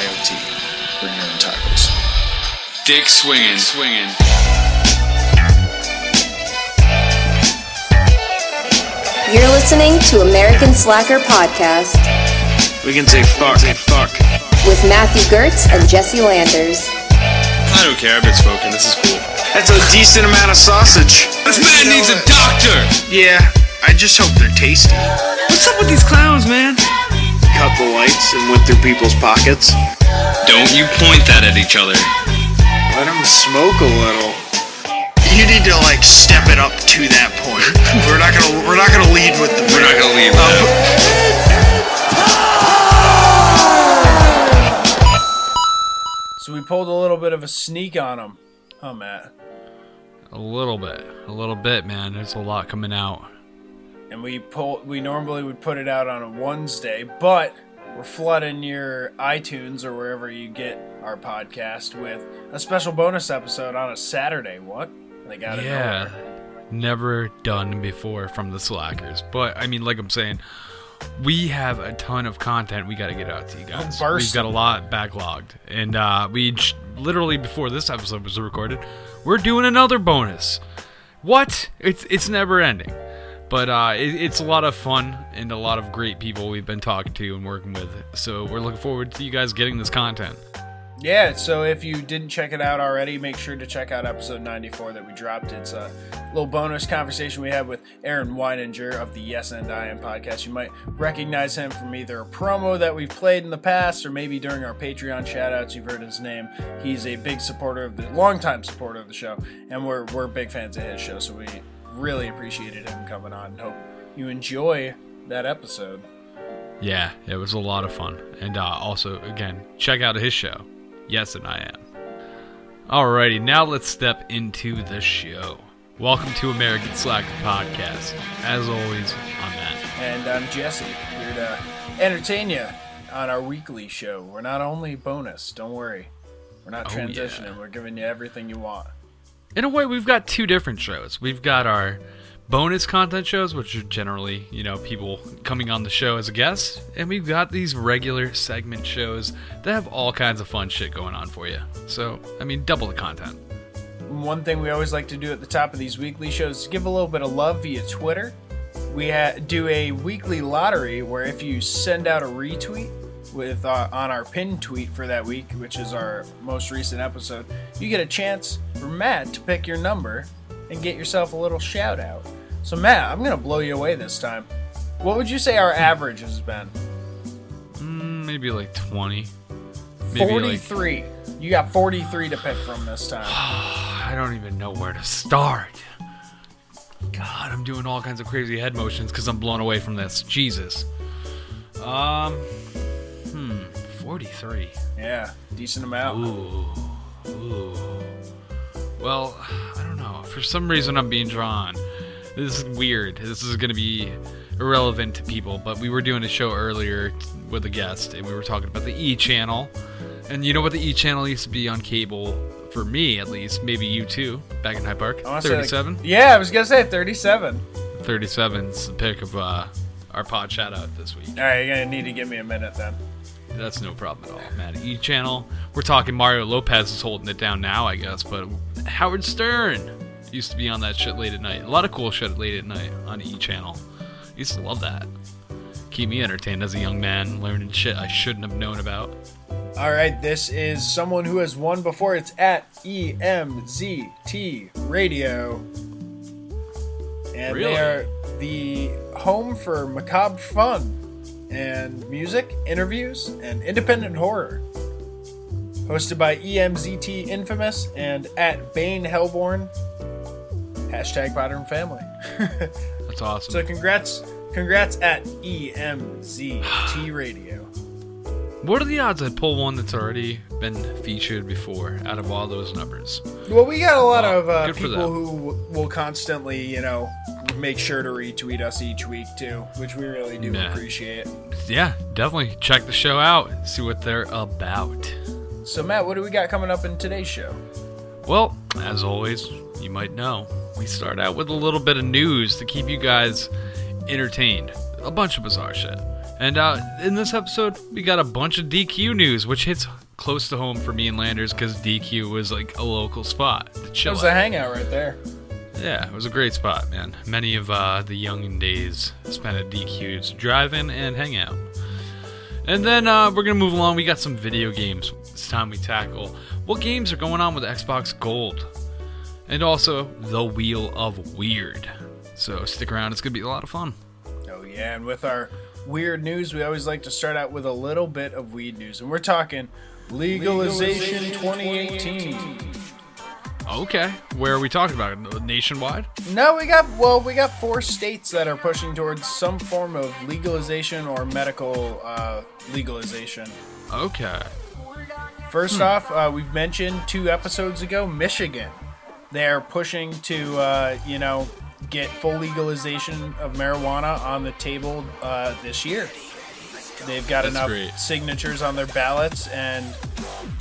BYOT. Bring your own tacos. Dick swinging, swinging. You're listening to American Slacker Podcast We can say fuck. Say fuck. with Matthew Gertz and Jesse Landers. I don't care. I've been smoking. This is cool. That's a decent amount of sausage. This man needs a doctor. Yeah, I just hope they're tasty. What's up with these clowns, man? Cut the lights and went through people's pockets. Don't you point that at each other. Let them smoke a little. You need to like step it up to that point. we're not gonna we're not gonna lead with the We're not gonna leave that. Uh, so we pulled a little bit of a sneak on them. Huh, Matt? A little bit, a little bit, man. There's a lot coming out. And we pull. We normally would put it out on a Wednesday, but we're flooding your iTunes or wherever you get our podcast with a special bonus episode on a Saturday. What? They got it. Yeah, never done before from the Slackers. But I mean, like I'm saying, we have a ton of content we got to get out to you guys. We've got a lot backlogged, and uh, we j- literally before this episode was recorded, we're doing another bonus. What? It's it's never ending. But uh, it, it's a lot of fun and a lot of great people we've been talking to and working with. So we're looking forward to you guys getting this content. Yeah, so if you didn't check it out already, make sure to check out episode 94 that we dropped. It's a little bonus conversation we had with Aaron Weininger of the Yes and I Am podcast. You might recognize him from either a promo that we've played in the past or maybe during our Patreon shoutouts. You've heard his name. He's a big supporter of the longtime supporter of the show, and we're we're big fans of his show, so we really appreciated him coming on. Hope you enjoy that episode. Yeah, it was a lot of fun. And uh, also, again, check out his show. Yes, and I am. Alrighty, now let's step into the show. Welcome to American Slacker Podcast. As always, I'm Matt. And I'm Jesse, here to entertain you on our weekly show. We're not only bonus, don't worry. We're not Oh, yeah. transitioning, we're giving you everything you want. In a way, we've got two different shows. We've got our bonus content shows, which are generally, you know, people coming on the show as a guest, and we've got these regular segment shows that have all kinds of fun shit going on for you. So, I mean, double the content. One thing we always like to do at the top of these weekly shows is give a little bit of love via Twitter. We ha- do a weekly lottery where if you send out a retweet with uh, on our pinned tweet for that week, which is our most recent episode, you get a chance for Matt to pick your number and get yourself a little shout out. So Matt, I'm gonna blow you away this time. What would you say our average has been? Mm, maybe like 20. Maybe like 43. You got 43 to pick from this time. I don't even know where to start. God, I'm doing all kinds of crazy head motions because I'm blown away from this. Jesus. Um, hmm, 43. Yeah, decent amount. Ooh, ooh. Well, I don't know. For some reason, I'm being drawn. This is weird. This is going to be irrelevant to people, but we were doing a show earlier with a guest, and we were talking about the E channel. And you know what the E channel used to be on cable, for me at least, maybe you too, back in High Park? Say, like- 37? yeah, I was gonna say 37. 37's the pick of uh, our pod shout out this week. All right, you're gonna need to give me a minute then. That's no problem at all, man. E channel. We're talking Mario Lopez is holding it down now, I guess, but Howard Stern used to be on that shit late at night. A lot of cool shit late at night on E channel. Used to love that. Keep me entertained as a young man, learning shit I shouldn't have known about. All right, this is someone who has won before. It's at EMZT Radio, and Really? they are the home for macabre fun and music, interviews, and independent horror. Hosted by EMZT Infamous and at Bane Hellborn. Hashtag Modern Family. That's awesome. so congrats, congrats at EMZT Radio. what are the odds I pull one that's already been featured before out of all those numbers? Well, we got a lot Well, of uh, people who will constantly, you know, make sure to retweet us each week too, which we really do Yeah. appreciate. Yeah, definitely check the show out, see what they're about. So, Matt, what do we got coming up in today's show? Well, as always, you might know, we start out with a little bit of news to keep you guys entertained. A bunch of bizarre shit. And uh, in this episode, we got a bunch of DQ news, which hits close to home for me and Landers because DQ was like a local spot to chill was at. a hangout right there. Yeah, it was a great spot, man. Many of uh, the young days spent at DQ to drive in and hang out. And then uh, we're gonna move along. We got some video games. It's time we tackle what games are going on with Xbox Gold, and also the Wheel of Weird. So stick around. It's gonna be a lot of fun. Oh yeah, and with our weird news, we always like to start out with a little bit of weed news, and we're talking legalization, 2018. Okay, where are we talking about? Nationwide? No, we got well, we got four states that are pushing towards some form of legalization or medical uh, legalization. Okay. First off, uh, we've mentioned two episodes ago, Michigan. They're pushing to, uh, you know, get full legalization of marijuana on the table uh, this year. They've got That's enough great. signatures on their ballots, and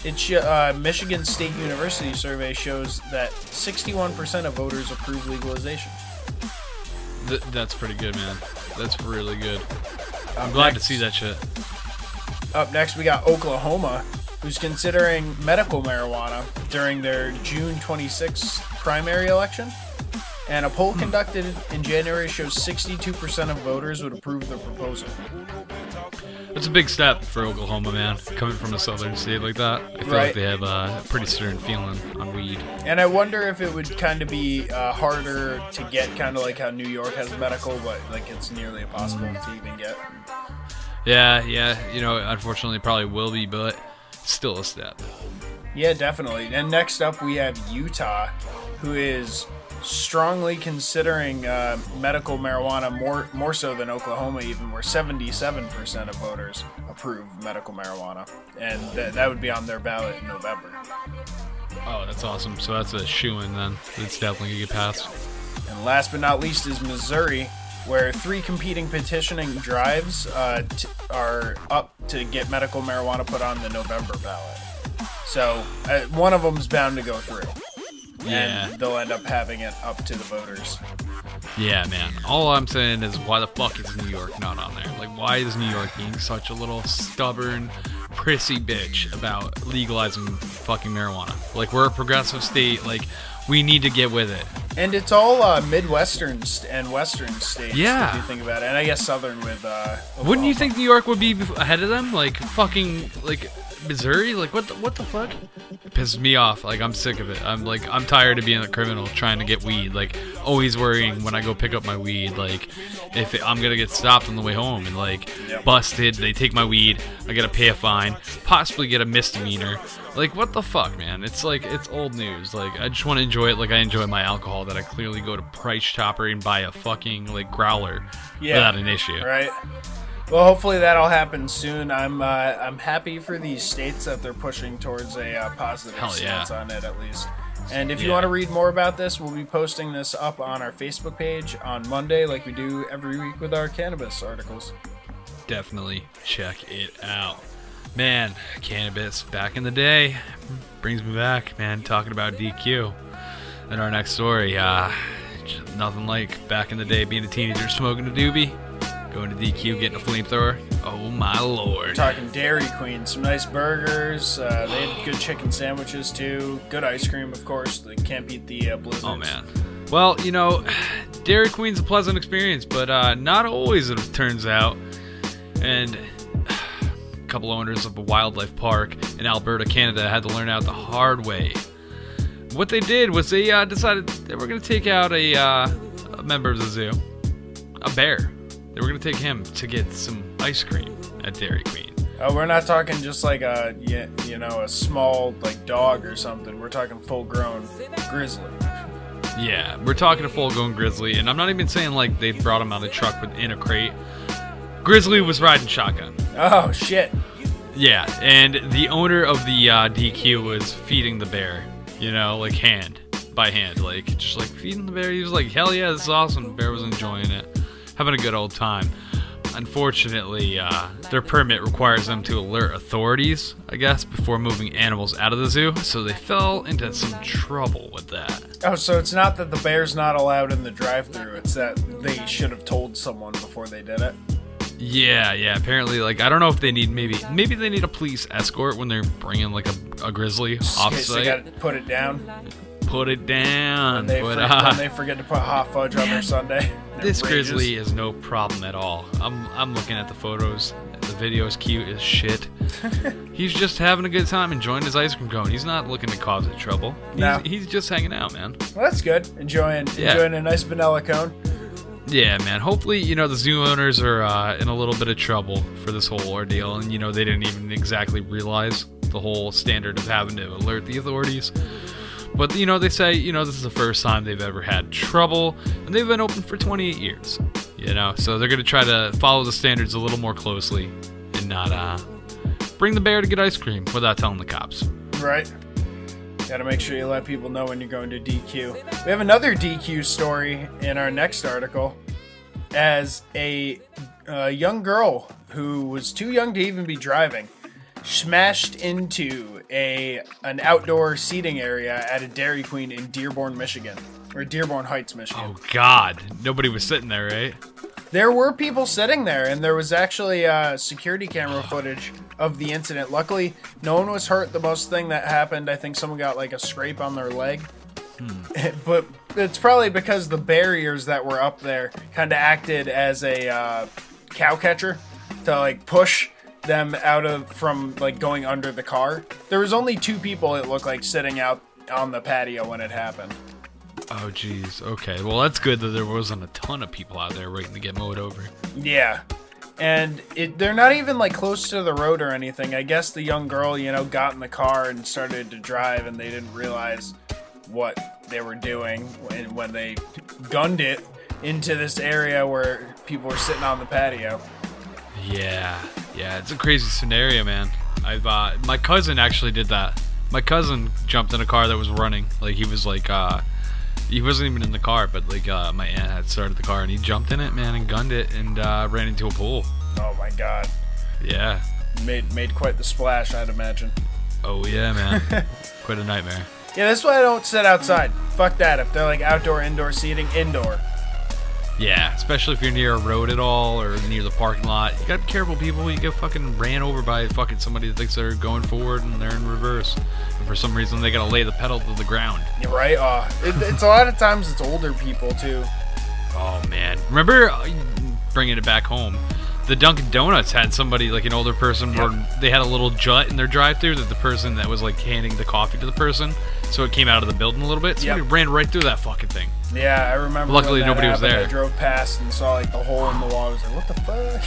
it sh- uh, Michigan State University survey shows that 61% of voters approve legalization. Th- that's pretty good, man. That's really good. I'm glad to see that shit. Up next, we got Oklahoma, who's considering medical marijuana during their June 26th primary election. And a poll conducted in January shows 62% of voters would approve the proposal. It's a big step for Oklahoma, man. Coming from a southern state like that, I feel Right. like they have a pretty stern feeling on weed. And I wonder if it would kind of be uh, harder to get, kind of like how New York has medical, but like it's nearly impossible to even get. Yeah, yeah. You know, unfortunately, probably will be, but still a step. Yeah, definitely. And next up, we have Utah, who is strongly considering uh, medical marijuana more more so than Oklahoma, even where 77% of voters approve medical marijuana, and th- that would be on their ballot in November. Oh, that's awesome. So that's a shoe in then. It's definitely gonna get passed. And last but not least is Missouri, where three competing petitioning drives uh, t- are up to get medical marijuana put on the November ballot. So uh, one of them's bound to go through. Yeah. And they'll end up having it up to the voters. Yeah, man. All I'm saying is, why the fuck is New York not on there? Like, why is New York being such a little stubborn, prissy bitch about legalizing fucking marijuana? Like, we're a progressive state. Like, we need to get with it. And it's all uh, Midwestern st- and Western states. Yeah. If you think about it. And I guess Southern with. Uh, Wouldn't you think New York would be ahead of them? Like fucking like Missouri? Like what the what the fuck? It pisses me off. Like I'm sick of it. I'm like I'm tired of being a criminal trying to get weed. Like always worrying when I go pick up my weed. Like if it, I'm gonna get stopped on the way home and like busted. They take my weed. I gotta pay a fine. Possibly get a misdemeanor. Like what the fuck, man? It's like it's old news. Like I just want to enjoy it like I enjoy my alcohol. That I clearly go to Price Chopper and buy a fucking like growler Yeah. without an issue. Right. Well, hopefully that'll happen soon. I'm uh, I'm happy for these states that they're pushing towards a uh, positive Hell yeah. stance on it at least. And if you Yeah. want to read more about this, we'll be posting this up on our Facebook page on Monday, like we do every week with our cannabis articles. definitely check it out. Man, cannabis back in the day brings me back, man, talking about DQ. And our next story, uh, nothing like back in the day being a teenager smoking a doobie, going to DQ, getting a flamethrower. Oh my lord. Talking Dairy Queen, some nice burgers. Uh, they had good chicken sandwiches too. Good ice cream, of course. They can't beat the uh, blizzards. Oh man. Well, you know, Dairy Queen's a pleasant experience, but uh, not always, it turns out. And a couple owners of a wildlife park in Alberta, Canada, had to learn out the hard way. What they did was they uh, decided they were going to take out a, uh, a member of the zoo, a bear. They were to take him to get some ice cream at Dairy Queen. Oh, we're not talking just like a you know a small like dog or something. We're talking full grown grizzly. Yeah, we're talking a full-grown grizzly, and I'm not even saying like they brought him out of the truck within a crate. Grizzly was riding shotgun. Oh shit! Yeah, and the owner of the uh, DQ was feeding the bear, you know, like hand by hand, like just like feeding the bear. He was like, "Hell yeah, this is awesome." The bear was enjoying it, having a good old time. Unfortunately, uh, their permit requires them to alert authorities, I guess, before moving animals out of the zoo. So they fell into some trouble with that. Oh, so it's not that the bear's not allowed in the drive-through. It's that they should have told someone before they did it. Yeah, yeah. Apparently, like I don't know if they need maybe maybe they need a police escort when they're bringing like a, a grizzly In case they got to put it down. Put it down. They, but, for- uh, they forget to put hot fudge on their sundae. This rages. grizzly is no problem at all. I'm I'm looking at the photos. The video is cute as shit. he's just having a good time enjoying his ice cream cone. He's not looking to cause it trouble. He's, No. he's just hanging out, man. Well, that's good. Enjoying Yeah. enjoying a nice vanilla cone. Yeah, man. Hopefully, you know, the zoo owners are uh, in a little bit of trouble for this whole ordeal, and you know, they didn't even exactly realize the whole standard of having to alert the authorities. But you know, they say you know this is the first time they've ever had trouble, and they've been open for 28 years. You know, so they're gonna try to follow the standards a little more closely and not uh, bring the bear to get ice cream without telling the cops. Right. Got to make sure you let people know when you're going to DQ. We have another DQ story in our next article as a uh, young girl who was too young to even be driving smashed into a an outdoor seating area at a Dairy Queen in Dearborn, Michigan, or Dearborn Heights, Michigan. Oh God, nobody was sitting there, right? There were people sitting there, and there was actually uh, security camera footage of the incident. Luckily, no one was hurt. The most thing that happened, I think someone got like a scrape on their leg. but it's probably because the barriers that were up there kind of acted as a uh, cow catcher to like push them out of from like going under the car. There was only two people it looked like sitting out on the patio when it happened. Oh jeez. Okay. Well, that's good that there wasn't a ton of people out there waiting to get mowed over. Yeah. And it, they're not even like close to the road or anything. I guess the young girl, you know, got in the car and started to drive, and they didn't realize what they were doing when, when they gunned it into this area where people were sitting on the patio. Yeah, yeah, it's a crazy scenario, man. I've uh, my cousin actually did that. My cousin jumped in a car that was running. Like he was like, uh, he wasn't even in the car, but like uh, my aunt had started the car and he jumped in it, man, and gunned it and uh, ran into a pool. Oh my god. Yeah. Made made quite the splash, I'd imagine. Oh yeah, man. Quite a nightmare. Yeah, that's why I don't sit outside. Fuck that. If they're like outdoor, indoor seating, indoor. Yeah, especially if you're near a road at all or near the parking lot. You gotta be careful, people. You get fucking ran over by fucking somebody that thinks they're going forward and they're in reverse. And for some reason, they gotta lay the pedal to the ground. You're right. Uh, it, it's a lot of times it's older people too. Oh man, remember uh, bringing it back home? The Dunkin' Donuts had somebody like an older person where they had a little jut in their drive-through that the person that was like handing the coffee to the person, so it came out of the building a little bit. Somebody Yep. ran right through that fucking thing. Yeah, I remember. Luckily, nobody was there. I drove past and saw like the hole in the wall. I was like, "What the fuck?"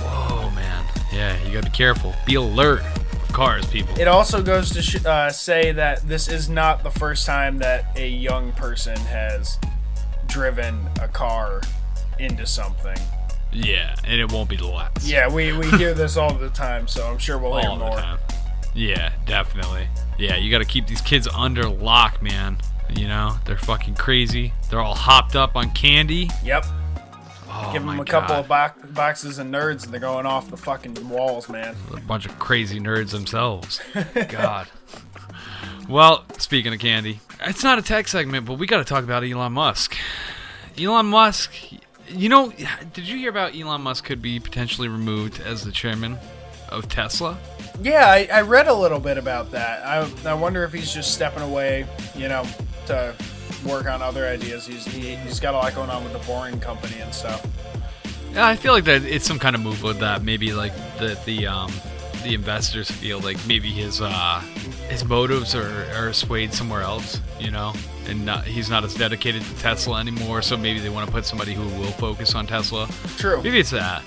Whoa, man. Yeah, you gotta be careful. Be alert of cars, people. It also goes to sh- uh, say that this is not the first time that a young person has driven a car into something. yeah, and it won't be the last. Yeah, we, we hear this all the time, so I'm sure we'll hear all the more. time. Yeah, definitely. Yeah, you got to keep these kids under lock, man. You know, they're fucking crazy. They're all hopped up on candy. Yep, Oh, give them a couple God. of bo- boxes of nerds, and they're going off the fucking walls, man. a bunch of crazy nerds themselves. God. Well, speaking of candy, it's not a tech segment, but we got to talk about Elon Musk. Elon Musk, you know, did you hear about Elon Musk could be potentially removed as the chairman of Tesla? Yeah, I, I read a little bit about that. I, I wonder if he's just stepping away, you know, to work on other ideas. He's he, he's got a lot going on with the Boring Company and stuff. Yeah, I feel like that it's some kind of move with that. Maybe like the the um the investors feel like maybe his uh his motives are, are swayed somewhere else, you know, and not, he's not as dedicated to Tesla anymore. So maybe they want to put somebody who will focus on Tesla. True. Maybe it's that.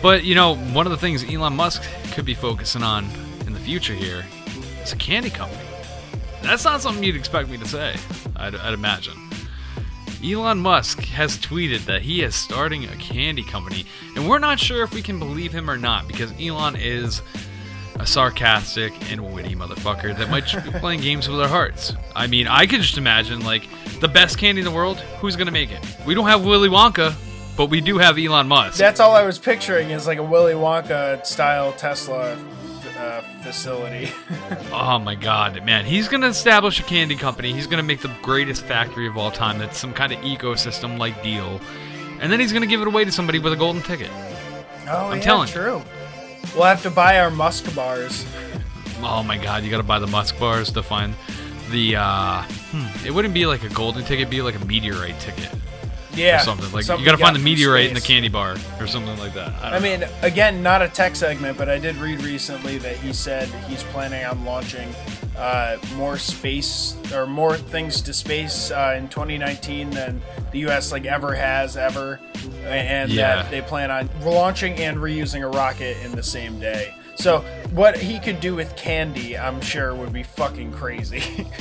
But you know, one of the things Elon Musk could be focusing on in the future here is a candy company. That's not something you'd expect me to say. I'd, I'd imagine. Elon Musk has tweeted that he is starting a candy company, and we're not sure if we can believe him or not because Elon is a sarcastic and witty motherfucker that might just be playing games with our hearts. I mean, I could just imagine like the best candy in the world. Who's gonna make it? We don't have Willy Wonka, but we do have Elon Musk. That's all I was picturing is like a Willy Wonka style Tesla uh, facility. Oh my god, man. He's gonna establish a candy company. He's gonna make the greatest factory of all time that's some kind of ecosystem like deal. And then he's gonna give it away to somebody with a golden ticket. Oh, I'm yeah, telling true. We'll have to buy our musk bars. Oh my god, you gotta buy the musk bars to find the. uh hmm, It wouldn't be like a golden ticket, it'd be like a meteorite ticket Yeah, or something. Like something you gotta we find the meteorite in the candy bar or something like that. I, I know. mean, again, not a tech segment, but I did read recently that he said he's planning on launching uh, more space or more things to space uh, in 2019 than the U.S. like ever has ever, and Yeah. that they plan on launching and reusing a rocket in the same day. So what he could do with candy, I'm sure, would be fucking crazy.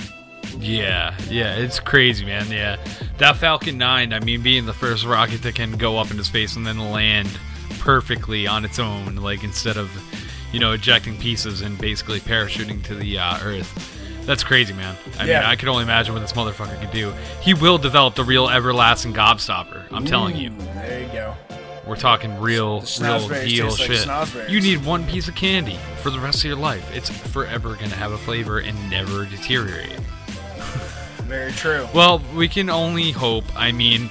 Yeah, yeah, it's crazy, man. Yeah, that Falcon 9, I mean, being the first rocket that can go up into space and then land perfectly on its own, like instead of, you know, ejecting pieces and basically parachuting to the uh, Earth. That's crazy, man. I mean, Yeah. I can only imagine what this motherfucker could do. He will develop the real everlasting gobstopper. I'm telling you. There you go. We're talking real, real deal taste like shit. you need one piece of candy for the rest of your life. It's forever gonna have a flavor and never deteriorate. Very true. Well, we can only hope. I mean,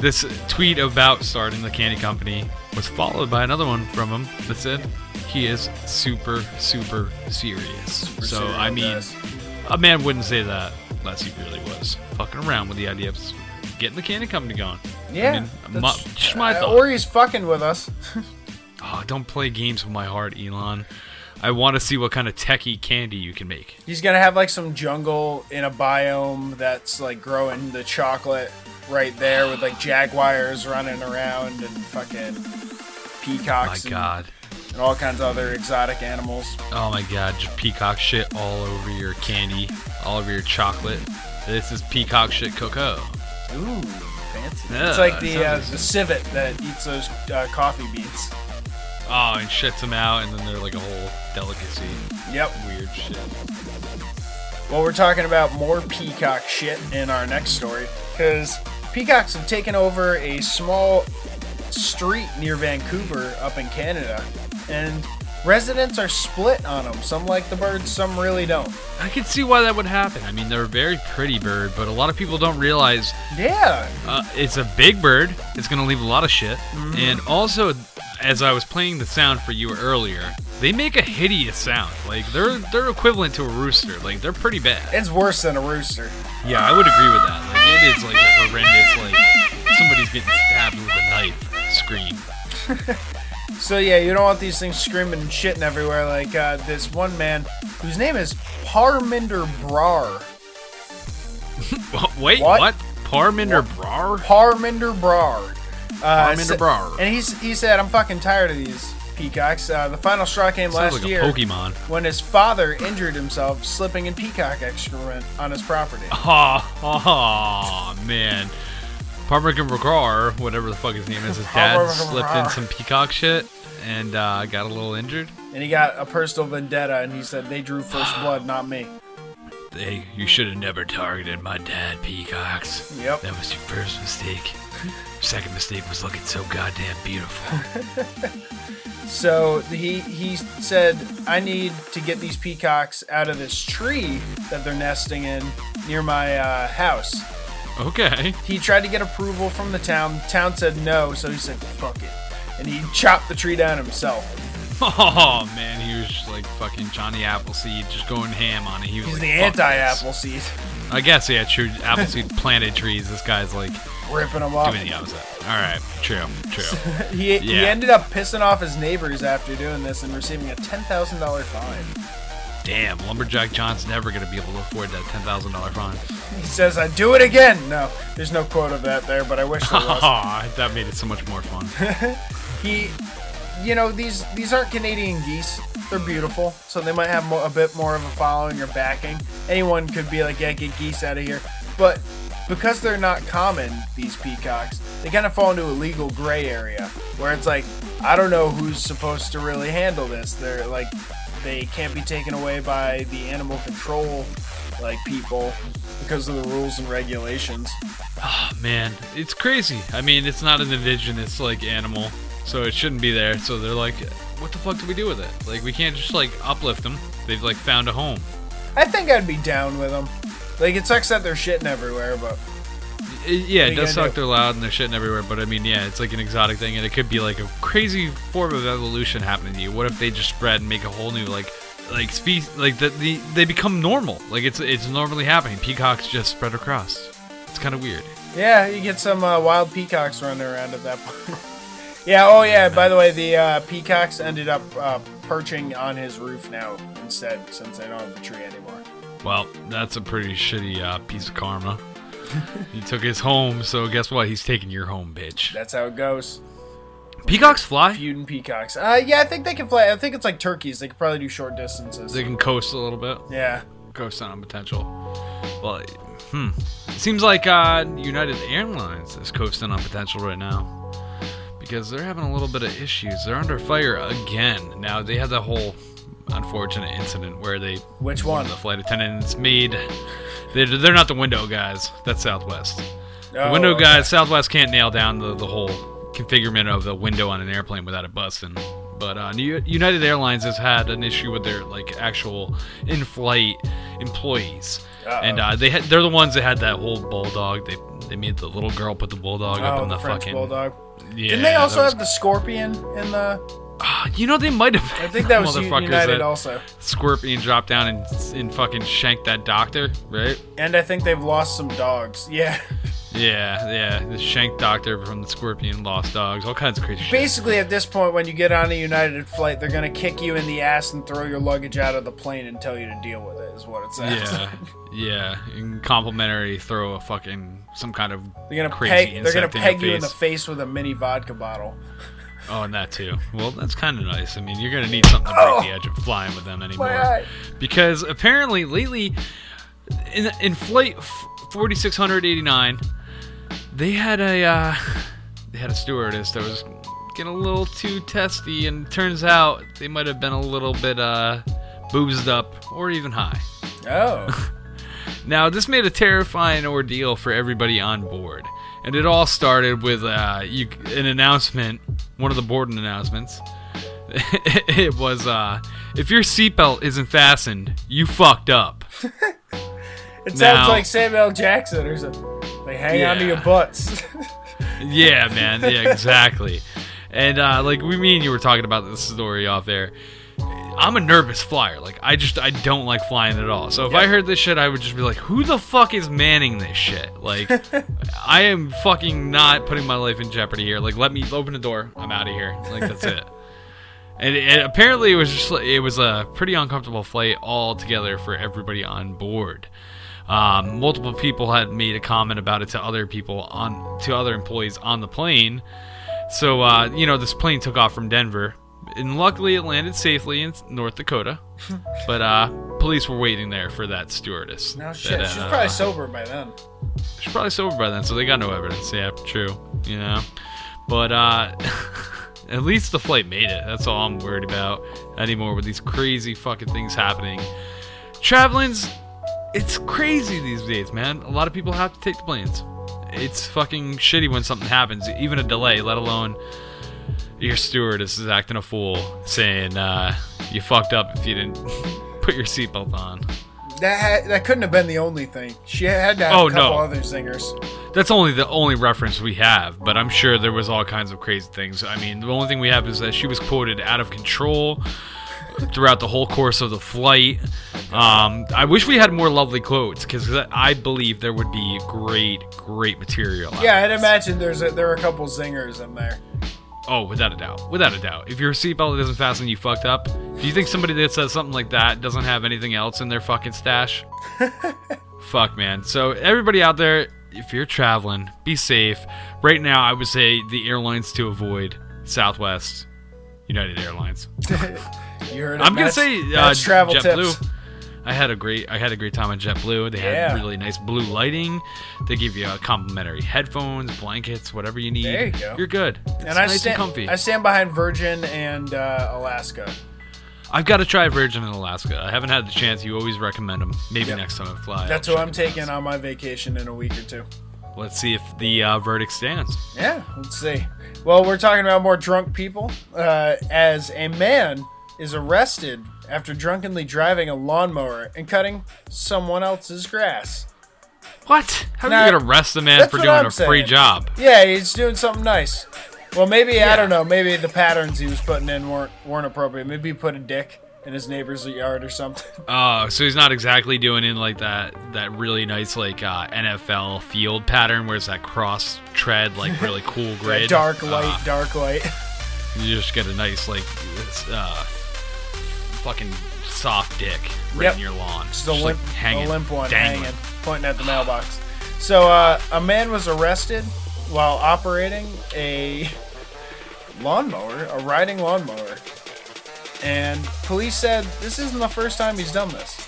this tweet about starting the candy company was followed by another one from him that said he is super, super serious. so, serial I mean, guys. a man wouldn't say that unless he really was fucking around with the idea of getting the candy company going. Yeah. I mean, my, my uh, thought. or he's fucking with us. Oh, don't play games with my heart, Elon. I want to see what kind of techie candy you can make. He's gonna have like some jungle in a biome that's like growing the chocolate right there with like jaguars running around and fucking My peacocks and, God. and all kinds of other exotic animals. Oh my God. Just peacock shit all over your candy, all over your chocolate. This is peacock shit cocoa. Ooh, fancy. Yeah, it's like the uh, the civet that eats those uh, coffee beans. Oh, and shits them out, and then they're like a whole delicacy. Yep. Weird shit. Well, we're talking about more peacock shit in our next story because peacocks have taken over a small street near Vancouver up in Canada, and residents are split on them. Some like the birds, some really don't. I can see why that would happen. I mean, they're a very pretty bird, but a lot of people don't realize Yeah, uh, it's a big bird. It's going to leave a lot of shit. Mm-hmm. And also, as I was playing the sound for you earlier, they make a hideous sound. Like they're they're equivalent to a rooster. Like they're pretty bad. it's worse than a rooster. Yeah, I would agree with that. Like it is like a horrendous like somebody's getting stabbed with a knife scream. So yeah, you don't want these things screaming and shitting everywhere. Like uh, this one man whose name is Parminder Brar. Wait, What? what? Parminder Brar? Parminder Brar. Uh, Parminder sa- Brar. And he's he said, "I'm fucking tired of these peacocks." Uh, the final straw came Sounds last like year a Pokemon. when his father injured himself slipping in peacock excrement on his property. Oh, man. Parminder Brar, whatever the fuck his name is, his dad slipped in some peacock shit and uh, got a little injured. And he got a personal vendetta, and he said, "They drew first blood, not me." Hey, you should have never targeted my dad, peacocks. Yep. That was your first mistake. Second mistake was looking so goddamn beautiful. So he he said, "I need to get these peacocks out of this tree that they're nesting in near my uh, house." Okay. He tried to get approval from the town. The town said no, so he said, "Fuck it," and he chopped the tree down himself. Oh man, he was just like fucking Johnny Appleseed, just going ham on it. He was He's like, the "Fuck this." anti-Appleseed, I guess yeah, true. Appleseed planted trees. This guy's like ripping them off. doing the opposite. All right, true, true. He, he Yeah. ended up pissing off his neighbors after doing this and receiving a ten thousand dollar fine. Damn, lumberjack John's never gonna be able to afford that ten thousand dollar fine. He says, "I do it again." No, there's no quote of that there, but I wish there was. That made it so much more fun. he you know these these aren't canadian geese. They're beautiful. So they might have a bit more of a following or backing. Anyone could be like yeah get geese out of here. But because they're not common these peacocks they kind of fall into a legal gray area where it's like i don't know who's supposed to really handle this. They're like they can't be taken away by the animal control like people because of the rules and regulations. Oh Man, it's crazy. I mean, it's not an indigenous like animal, so it shouldn't be there. So they're like, what the fuck do we do with it? Like, we can't just like uplift them. They've like found a home. i think i'd be down with them like it sucks that they're shitting everywhere but It- yeah, it does suck. do? They're loud and they're shitting everywhere. But I mean, yeah, it's like an exotic thing, and it could be like a crazy form of evolution happening to you. What if they just spread and make a whole new like, like species, like the, the they become normal? Like it's it's normally happening. Peacocks just spread across. It's kind of weird. Yeah, you get some uh, wild peacocks running around at that point. yeah. Oh yeah. By the way, the uh, peacocks ended up uh, perching on his roof now instead, since they don't have the tree anymore. Well, that's a pretty shitty uh, piece of karma. he took his home, so guess what? He's taking your home, bitch. That's how it goes. Peacocks fly. Feuding peacocks. Uh, yeah, I think they can fly. I think it's like turkeys. They can probably do short distances. They can coast a little bit. yeah. Coast on potential. Well, hmm. Seems like uh, United Airlines is coasting on potential right now because they're having a little bit of issues. They're under fire again. Now they had that whole unfortunate incident where they Which one? the flight attendants made. They're, they're not the window guys. That's Southwest. The Oh, window okay. guys, Southwest can't nail down the, the whole configurement of the window on an airplane without it busting. But uh, United Airlines has had an issue with their like actual in-flight employees, Uh-oh. and uh, they had, they're the ones that had that whole bulldog. They they made the little girl put the bulldog up Oh, in the, the fucking. bulldog. Yeah, Didn't they also was- have the scorpion in the? Ah, you know they might have. I think that was United that also. Scorpion dropped down and and fucking shanked that doctor, right? And I think they've lost some dogs. Yeah. Yeah, yeah. The shank doctor from the Scorpion lost dogs, all kinds of crazy shit. Basically, at this point, when you get on a United flight, they're gonna kick you in the ass and throw your luggage out of the plane and tell you to deal with it. Is what it says. Yeah, yeah. And complimentary, throw a fucking some kind of They're gonna crazy peg. They're gonna peg you in the face. face with a mini vodka bottle. Oh, and that too. Well, that's kind of nice. I mean, you're gonna need something to break the edge of flying with them anymore, because apparently lately, in in flight 4689, they had a uh, they had a stewardess that was getting a little too testy, and turns out they might have been a little bit uh boozed up or even high. Oh. Now, this made a terrifying ordeal for everybody on board. And it all started with uh, you, an announcement, one of the board announcements. it was uh, if your seatbelt isn't fastened, you fucked up. It sounds like Samuel L. Jackson or something. Like hang on to your butts. yeah, man. Yeah, exactly. And uh, like we, me and you were talking about this story off there. I'm a nervous flyer. Like I just I don't like flying at all. So if I heard this shit, I would just be like, "Who the fuck is manning this shit?" Like I am fucking not putting my life in jeopardy here. Like let me open the door. I'm out of here. Like that's it. And, and apparently it was just it was a pretty uncomfortable flight altogether for everybody on board. Um, multiple people had made a comment about it to other people on to other employees on the plane. So uh, you know this plane took off from Denver, and luckily it landed safely in North Dakota. but uh, police were waiting there for that stewardess. no that, shit. uh, She's probably sober by then. She's probably sober by then, so they got no evidence. Yeah, true. You know, but uh, at least the flight made it. That's all I'm worried about anymore with these crazy fucking things happening. Traveling's, it's crazy these days, man. A lot of people have to take the planes. It's fucking shitty when something happens, even a delay, let alone your stewardess is acting a fool, saying uh, you fucked up if you didn't put your seatbelt on. That ha- that couldn't have been the only thing. She had to have Oh, a couple no. other zingers. That's only the only reference we have, but I'm sure there was all kinds of crazy things. I mean, the only thing we have is that she was quoted out of control throughout the whole course of the flight. Um, I wish we had more lovely quotes because I believe there would be great, great material. Yeah, I'd imagine there's a, there are a couple zingers in there. Oh, without a doubt, without a doubt. If your seatbelt doesn't fasten, you fucked up. Do you think somebody that says something like that doesn't have anything else in their fucking stash? Fuck, man. So everybody out there, if you're traveling, be safe. Right now, I would say the airlines to avoid: Southwest, United Airlines. You heard. I'm gonna say uh, travel JetBlue. I had a great I had a great time at JetBlue. They Yeah. had really nice blue lighting. They give you uh, complimentary headphones, blankets, whatever you need. There you go. You're good. It's And I nice stand, and comfy. I stand behind Virgin and uh, Alaska. I've got to try Virgin in Alaska. I haven't had the chance. You always recommend them. Maybe Yep. next time I fly. That's I'll what I'm taking on my vacation in a week or two. Let's see if the uh, verdict stands. Yeah, let's see. Well, we're talking about more drunk people. Uh, as a man is arrested after drunkenly driving a lawnmower and cutting someone else's grass. What? How are you gonna arrest the man for doing a free job? Yeah, he's doing something nice. Well, maybe Yeah. I don't know. Maybe the patterns he was putting in weren't weren't appropriate. Maybe he put a dick in his neighbor's yard or something. Oh, so he's not exactly doing in like that that really nice like uh, NFL field pattern where it's that cross tread like really cool grid. Dark Uh, light, dark light. you just get a nice like uh, fucking soft dick right Yep. in your lawn. Just a limp, hanging, a limp one dangling. hanging, pointing at the mailbox. So uh, a man was arrested while operating a lawnmower, a riding lawnmower, and police said this isn't the first time he's done this.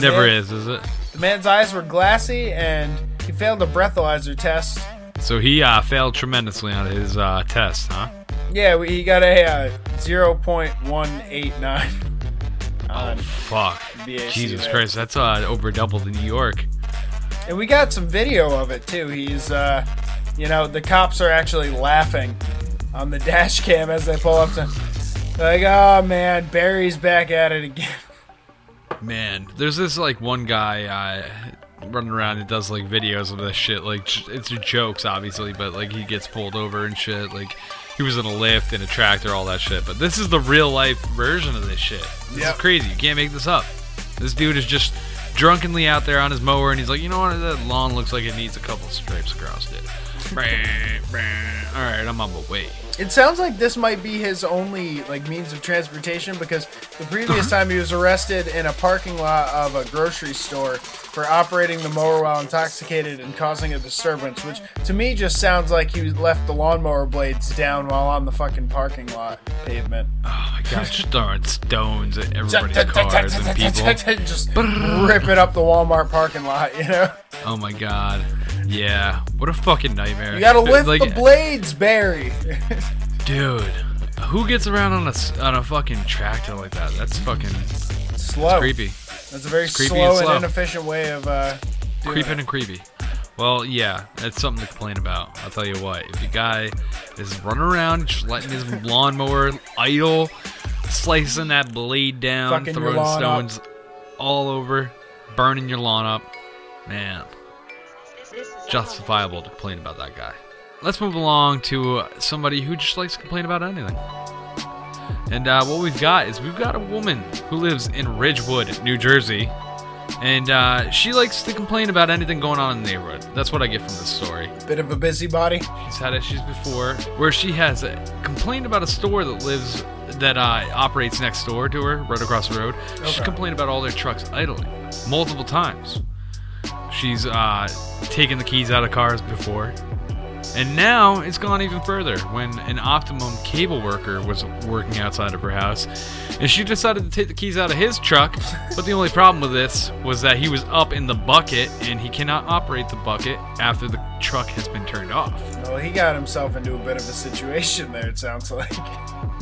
Never man- is, is it? The man's eyes were glassy, and he failed a breathalyzer test. So he uh, failed tremendously on his uh, test, huh? Yeah, we- he got a uh, 0.189. on- Fuck. BAC Jesus. Christ, that's uh, over double the New York. And we got some video of it too. He's, uh, you know, the cops are actually laughing on the dash cam as they pull up to, like, oh man, Barry's back at it again. Man, there's this like one guy uh, running around and does like videos of this shit. Like it's jokes, obviously, but like he gets pulled over and shit. Like he was in a lift and a tractor, all that shit. But this is the real life version of this shit. This Yep. is crazy. You can't make this up. This dude is just drunkenly out there on his mower, and he's like, you know what? That lawn looks like it needs a couple stripes across it. All right, I'm on my way. It sounds like this might be his only like means of transportation because the previous uh-huh. time he was arrested in a parking lot of a grocery store for operating the mower while intoxicated and causing a disturbance, which to me just sounds like he left the lawnmower blades down while on the fucking parking lot pavement. Oh my god, just throwing stones at everybody's cars and people. just rip it up the Walmart parking lot, you know? Oh my god. Yeah. What a fucking nightmare. You gotta lift like, the blades, Barry. Dude, who gets around on a on a fucking tractor like that? That's fucking slow. creepy. That's a very creepy slow and and, inefficient way of uh, Creeping it. and creepy. Well, yeah, that's something to complain about. I'll tell you what. If a guy is running around just letting his lawnmower idle, slicing that blade down, Fucking throwing lawn up. stones all over, burning your lawn up, man, justifiable to complain about that guy. Let's move along to somebody who just likes to complain about anything. And uh, what we've got is we've got a woman who lives in Ridgewood, New Jersey, and uh, she likes to complain about anything going on in the neighborhood. That's what I get from this story. Bit of a busybody. She's had issues before where she has uh, complained about a store that lives that uh, operates next door to her, right across the road. She's Okay. complained about all their trucks idling multiple times. She's uh, taken the keys out of cars before. And now it's gone even further when an Optimum cable worker was working outside of her house. And she decided to take the keys out of his truck. But the only problem with this was that he was up in the bucket and he cannot operate the bucket after the truck has been turned off. Well, he got himself into a bit of a situation there. It sounds like.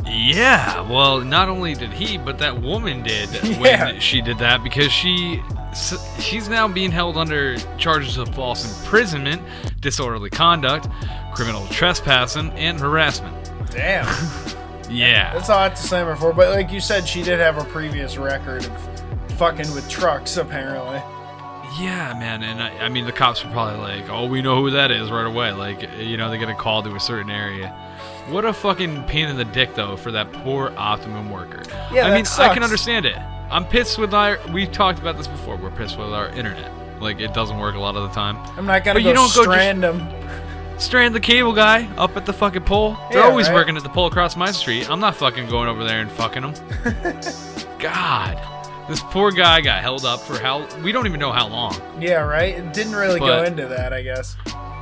Yeah, well, not only did he, but that woman did Yeah. when she did that because she she's now being held under charges of false imprisonment, disorderly conduct, criminal trespassing, and harassment. Damn, Yeah. that's a lot to slam her for. But like you said, she did have a previous record of fucking with trucks, apparently. Yeah, man, and I, I mean the cops were probably like, "Oh, we know who that is right away." Like, you know, they get a call to a certain area. What a fucking pain in the dick, though, for that poor Optimum worker. Yeah, I mean, I can understand it. I'm pissed with our. We've talked about this before. We're pissed with our internet. Like, it doesn't work a lot of the time. I'm not gonna But go you don't go strand him. Strand the cable guy up at the fucking pole. They're Yeah, always right. working at the pole across my street. I'm not fucking going over there and fucking them. God, this poor guy got held up for how we don't even know how long. Yeah, right. It didn't really go into that, I guess.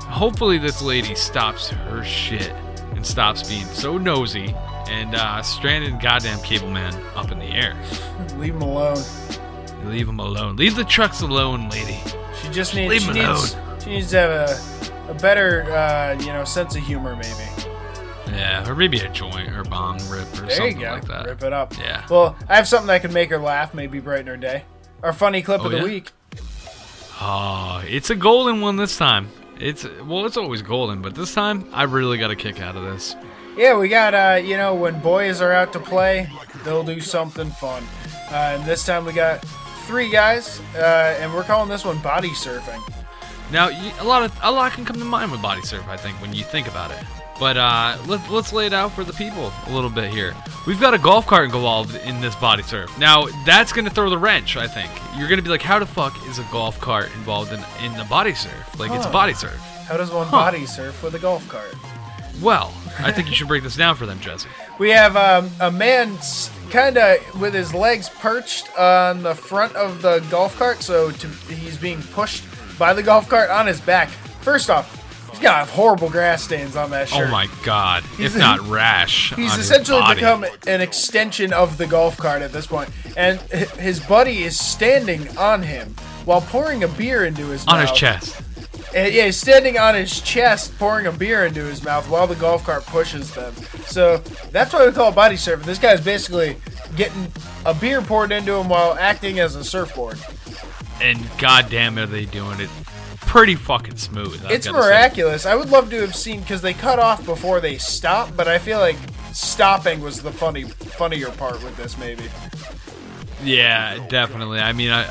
Hopefully, this lady stops her shit and stops being so nosy and uh, stranded goddamn cable man up in the air. Leave him alone. Leave him alone. Leave the trucks alone, lady. She just needs. leave She him needs. She needs to have a, a better, uh, you know, sense of humor, maybe. Yeah, or maybe a joint or bomb rip or There something you go. like that. Rip it up. Yeah. Well, I have something that could make her laugh, maybe brighten her day. Our funny clip Oh, of the yeah? week. Oh, it's a golden one this time. It's well, it's always golden, but this time I really got a kick out of this. Yeah, we got, uh, you know, when boys are out to play, they'll do something fun. Uh, and this time we got three guys, uh, and we're calling this one body surfing. Now, a lot of a lot can come to mind with body surf. I think when you think about it. But uh, let, let's lay it out for the people a little bit here. We've got a golf cart involved in this body surf. Now, that's going to throw the wrench, I think. You're going to be like, how the fuck is a golf cart involved in, in the body surf? Like, it's a Huh. body surf. How does one body surf with a golf cart? Well, I think you should break this down for them, Jesse. We have um, a man kind of with his legs perched on the front of the golf cart, so to, he's being pushed by the golf cart on his back. First off, he's got horrible grass stains on that oh shirt. Oh my god. He's- if not rash. He's essentially become an extension of the golf cart at this point, and his buddy is standing on him while pouring a beer into his mouth. on mouth. his chest. And, yeah, he's standing on his chest, pouring a beer into his mouth while the golf cart pushes them. So that's why we call it body surfing. This guy's basically getting a beer poured into him while acting as a surfboard. And goddamn, are they doing it pretty fucking smooth. I've It's gotta say. miraculous. I would love to have seen because they cut off before they stopped, but I feel like stopping was the funny, funnier part with this. Maybe. Yeah, definitely. I mean, I,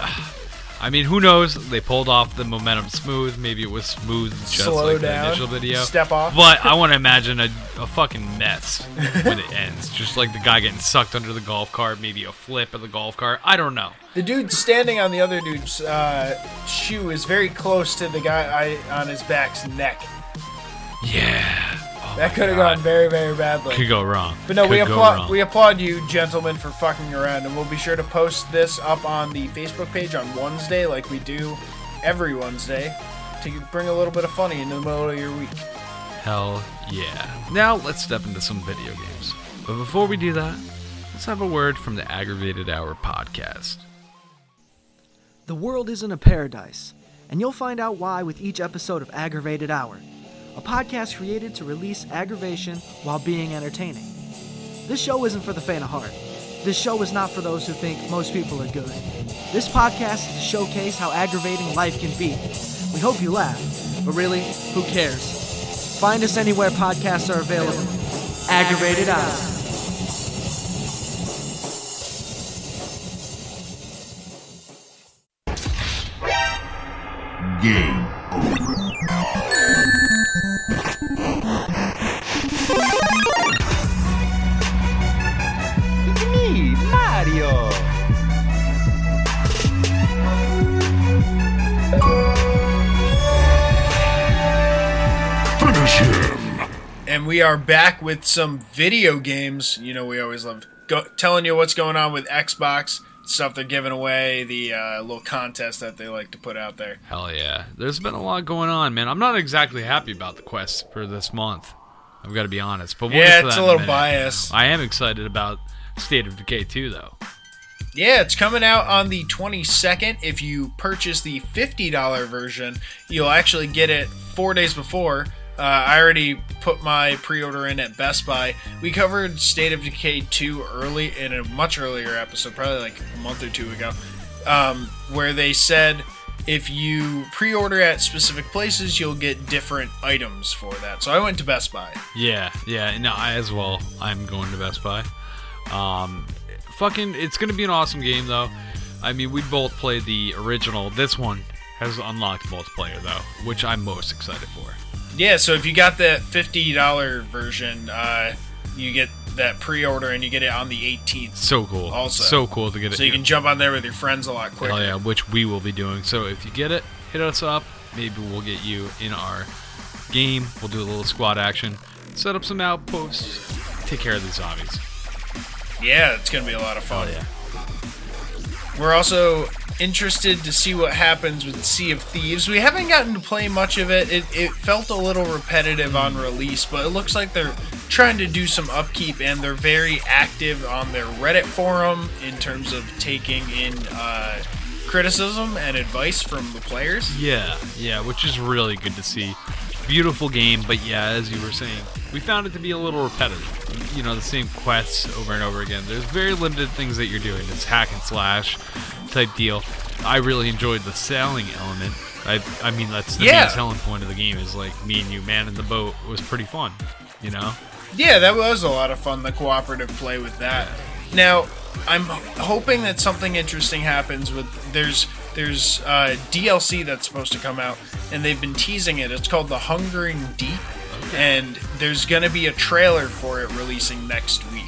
I mean, who knows? They pulled off the momentum smooth. Maybe it was smooth just Slow like down, the initial video. step off. But I want to imagine a, a fucking mess when it ends. Just like the guy getting sucked under the golf cart, maybe a flip of the golf cart. I don't know. The dude standing on the other dude's uh, shoe is very close to the guy I, on his back's neck. Yeah. That could have God. gone very, very badly. Could go wrong. But no, we Could go applaud we applaud you, gentlemen, for fucking around, and we'll be sure to post this up on the Facebook page on Wednesday, like we do every Wednesday, to bring a little bit of funny into the middle of your week. Hell yeah. Now let's step into some video games. But before we do that, let's have a word from the Aggravated Hour podcast. The world isn't a paradise, and you'll find out why with each episode of Aggravated Hour, a podcast created to release aggravation while being entertaining. This show isn't for the faint of heart. This show is not for those who think most people are good. This podcast is to showcase how aggravating life can be. We hope you laugh, but really, who cares? Find us anywhere podcasts are available. Aggravated Hour. Game we are back with some video games. You know, we always love go- telling you what's going on with Xbox, stuff they're giving away, the uh, little contest that they like to put out there. Hell yeah. There's been a lot going on, man. I'm not exactly happy about the quest for this month. I've got to be honest. But we'll Yeah, it's a little biased. I am excited about State of Decay 2, though. Yeah, it's coming out on the 22nd. If you purchase the $50 version, you'll actually get it four days before. Uh, I already put my pre order in at Best Buy. We covered State of Decay 2 early in a much earlier episode, probably like a month or two ago, um, where they said if you pre order at specific places, you'll get different items for that. So I went to Best Buy. Yeah, yeah. No, I as well. I'm going to Best Buy. Um, fucking, it's gonna be an awesome game though. I mean, we both played the original. This one has unlocked multiplayer though, which I'm most excited for. Yeah, so if you got the $50 version, uh, you get that pre order and you get it on the 18th. So cool. Also. so cool to get it. So you can jump on there with your friends a lot quicker. Hell yeah, which we will be doing. So if you get it, hit us up. Maybe we'll get you in our game. We'll do a little squad action, set up some outposts, take care of these zombies. Yeah, it's gonna be a lot of fun. Hell yeah. We're also interested to see what happens with Sea of Thieves. We haven't gotten to play much of it. It, it felt a little repetitive on release, but it looks like they're trying to do some upkeep and they're very active on their Reddit forum in terms of taking in uh, criticism and advice from the players. Yeah, yeah, which is really good to see. Beautiful game, but yeah, as you were saying, we found it to be a little repetitive. You know, the same quests over and over again. There's very limited things that you're doing. It's hack and slash type deal. I really enjoyed the sailing element. I, I mean, that's the Yeah. main selling point of the game is like me and you man in the boat was pretty fun. You know? Yeah, that was a lot of fun, the cooperative play with that. Now, I'm hoping that something interesting happens with there's there's uh, DLC that's supposed to come out, and they've been teasing it. It's called The Hungering Deep, and there's gonna be a trailer for it releasing next week.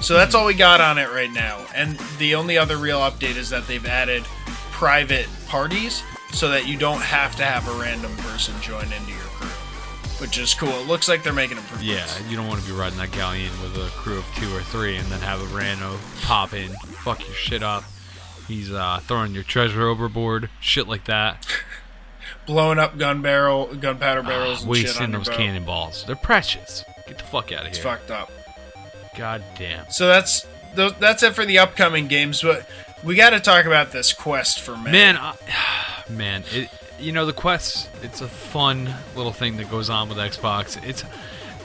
So that's all we got on it right now. And the only other real update is that they've added private parties so that you don't have to have a random person join into your which is cool. It looks like they're making improvements. Yeah, you don't want to be riding that galleon with a crew of two or three and then have a rando pop in, fuck your shit up. He's uh, throwing your treasure overboard, shit like that. blowing up gun barrel, gunpowder barrels, and shit Wasting those cannonballs. They're precious. Get the fuck out of here. It's fucked up. God damn. So that's that's it for the upcoming games, but we got to talk about this quest for May. Man, I, man, it, you know the quest. It's a fun little thing that goes on with Xbox. It's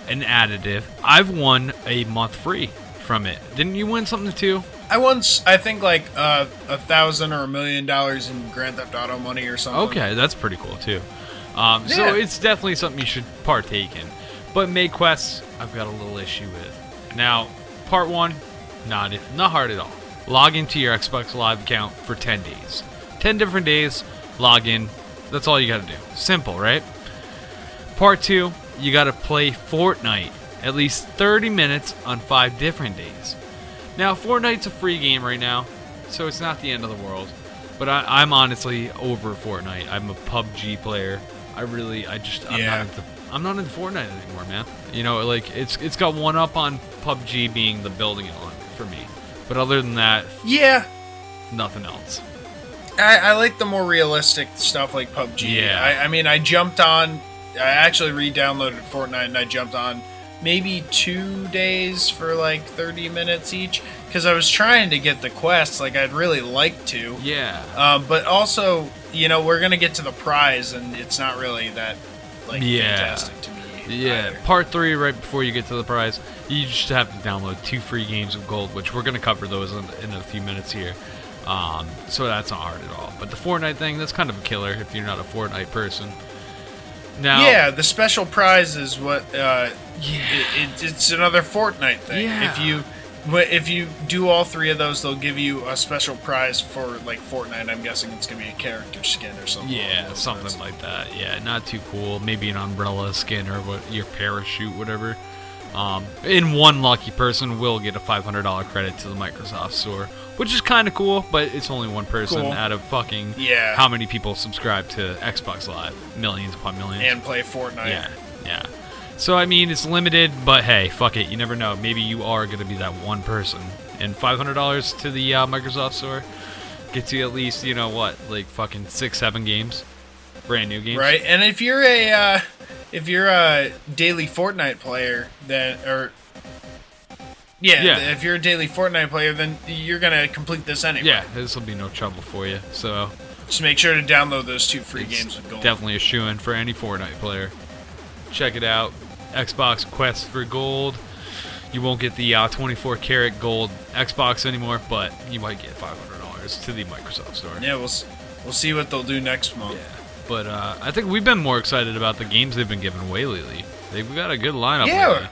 an additive. I've won a month free from it. Didn't you win something too? I once, I think like uh, a thousand or a million dollars in Grand Theft Auto money or something. Okay, that's pretty cool too. Um, So it's definitely something you should partake in. But May quests, I've got a little issue with. Now, part one, not not hard at all. Log into your Xbox Live account for 10 days. 10 different days, log in. That's all you got to do. Simple, right? Part two, you got to play Fortnite at least 30 minutes on five different days. Now, Fortnite's a free game right now, so it's not the end of the world. But I, I'm honestly over Fortnite. I'm a PUBG player. I really, I just, I'm Yeah. not into, I'm not into Fortnite anymore, man. You know, like it's, it's got one up on PUBG being the building element for me. But other than that, Yeah, nothing else. I, I like the more realistic stuff like PUBG. Yeah. I, I mean, I jumped on. I actually re-downloaded Fortnite and I jumped on maybe two days for like 30 minutes each because I was trying to get the quests. Like I'd really like to. Yeah. Um, but also, you know, we're gonna get to the prize, and it's not really that like Yeah. fantastic to me. Yeah, either. part three, right before you get to the prize, you just have to download two free games of gold, which we're going to cover those in, in a few minutes here. Um, so that's not hard at all. But the Fortnite thing, that's kind of a killer if you're not a Fortnite person. Now, Yeah, the special prize is what. Uh, it, it, it's another Fortnite thing. Yeah. If you if you do all three of those, they'll give you a special prize for like Fortnite. I'm guessing it's gonna be a character skin or something. yeah, something lines. like that. Yeah, not too cool. Maybe an umbrella skin or what your parachute, whatever. Um, and one lucky person will get a $500 credit to the Microsoft Store, which is kind of cool, but it's only one person Cool. out of fucking Yeah. how many people subscribe to Xbox Live? Millions upon millions. and play Fortnite. yeah, yeah. So I mean, it's limited, but hey, fuck it. You never know. Maybe you are gonna be that one person. And $500 to the uh, Microsoft Store gets you at least, you know what, like fucking six, seven games, brand new games. Right, and if you're a uh, if you're a daily Fortnite player, then or yeah, Yeah. if you're a daily Fortnite player, then you're gonna complete this anyway. Yeah, this will be no trouble for you. So just make sure to download those two free it's games with gold. definitely a shoe in for any Fortnite player. Check it out. Xbox Quest for Gold. You won't get the uh, 24 karat gold Xbox anymore, but you might get $500 to the Microsoft Store. Yeah, we'll s- we'll see what they'll do next month. Yeah. But uh, I think we've been more excited about the games they've been giving away lately. They've got a good lineup. Yeah. lately.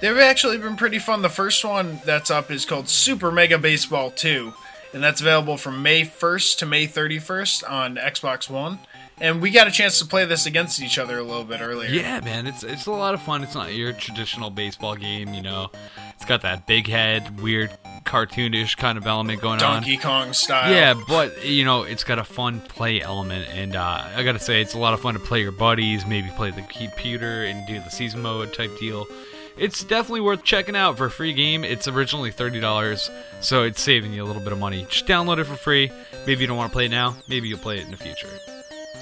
They've actually been pretty fun. The first one that's up is called Super Mega Baseball 2, and that's available from May 1st to May 31st on Xbox One. And we got a chance to play this against each other a little bit earlier. Yeah, man, it's it's a lot of fun. It's not your traditional baseball game, you know. It's got that big head, weird, cartoonish kind of element going on. Donkey Kong style. Yeah, but you know, it's got a fun play element, and uh, I gotta say, it's a lot of fun to play your buddies, maybe play the computer and do the season mode type deal. It's definitely worth checking out for a free game. It's originally thirty dollars, so it's saving you a little bit of money. Just download it for free. Maybe you don't want to play it now. Maybe you'll play it in the future.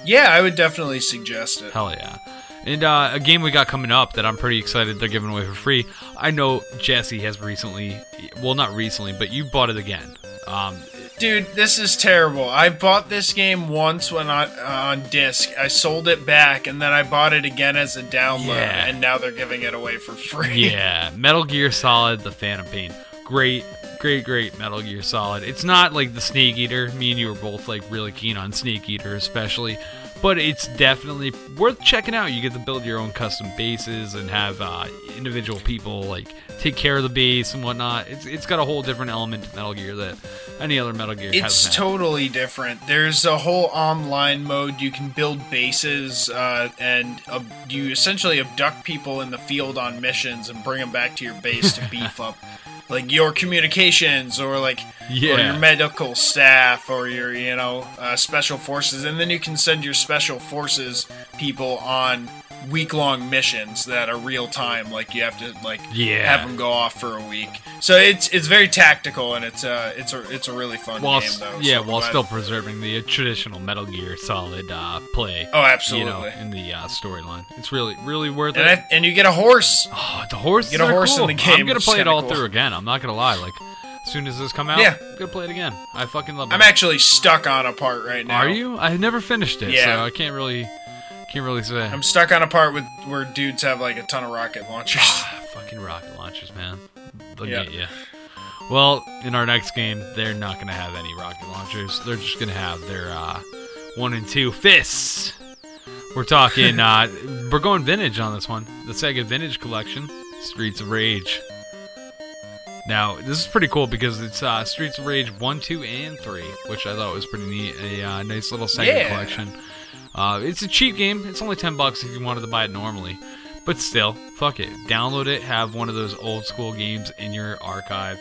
Yeah, I would definitely suggest it. Hell yeah. And uh, a game we got coming up that I'm pretty excited they're giving away for free. I know Jesse has recently, well, not recently, but you bought it again. Um, Dude, this is terrible. I bought this game once when on uh, on disc. I sold it back, and then I bought it again as a download, Yeah. and now they're giving it away for free. yeah, Metal Gear Solid: The Phantom Pain. Great, great, great Metal Gear Solid. It's not like the Snake Eater. Me and you were both like really keen on Snake Eater, especially. But it's definitely worth checking out. You get to build your own custom bases and have uh, individual people like take care of the base and whatnot. It's it's got a whole different element to Metal Gear that any other Metal Gear It's hasn't. had. totally different. There's a whole online mode. You can build bases, uh, and uh, you essentially abduct people in the field on missions and bring them back to your base to beef up, like your communications or like or your medical staff or your you know uh, special forces, and then you can send your special forces people on week long missions that are real time. Like you have to like Yeah. have them go off for a week. So it's it's very tactical and it's uh it's a it's a really fun while game though. yeah, so while glad- still preserving the traditional Metal Gear Solid uh, play. Oh, absolutely. You know, in the uh, storyline, it's really really worth and, it. I, and you get a horse. Oh, the horse. Get a horse in the game, I'm gonna play it all cool. through again. I'm not gonna lie. Like, as soon as this come out, Yeah. I'm gonna play it again. I fucking love it. I'm actually stuck on a part right now. Are you? I never finished it, Yeah. so I can't really, can't really say. I'm stuck on a part with where dudes have like a ton of rocket launchers. Ah, fucking rocket launchers, man. They'll Yeah. get you. Well, in our next game, they're not gonna have any rocket launchers. They're just gonna have their uh, one and two fists. We're talking. uh, we're going vintage on this one. The Sega Vintage Collection, Streets of Rage. Now, this is pretty cool because it's uh, Streets of Rage 1, 2, and 3, which I thought was pretty neat. A uh, nice little Sega Yeah. collection. Uh, it's a cheap game. It's only 10 bucks if you wanted to buy it normally. But still, fuck it. Download it, have one of those old school games in your archive.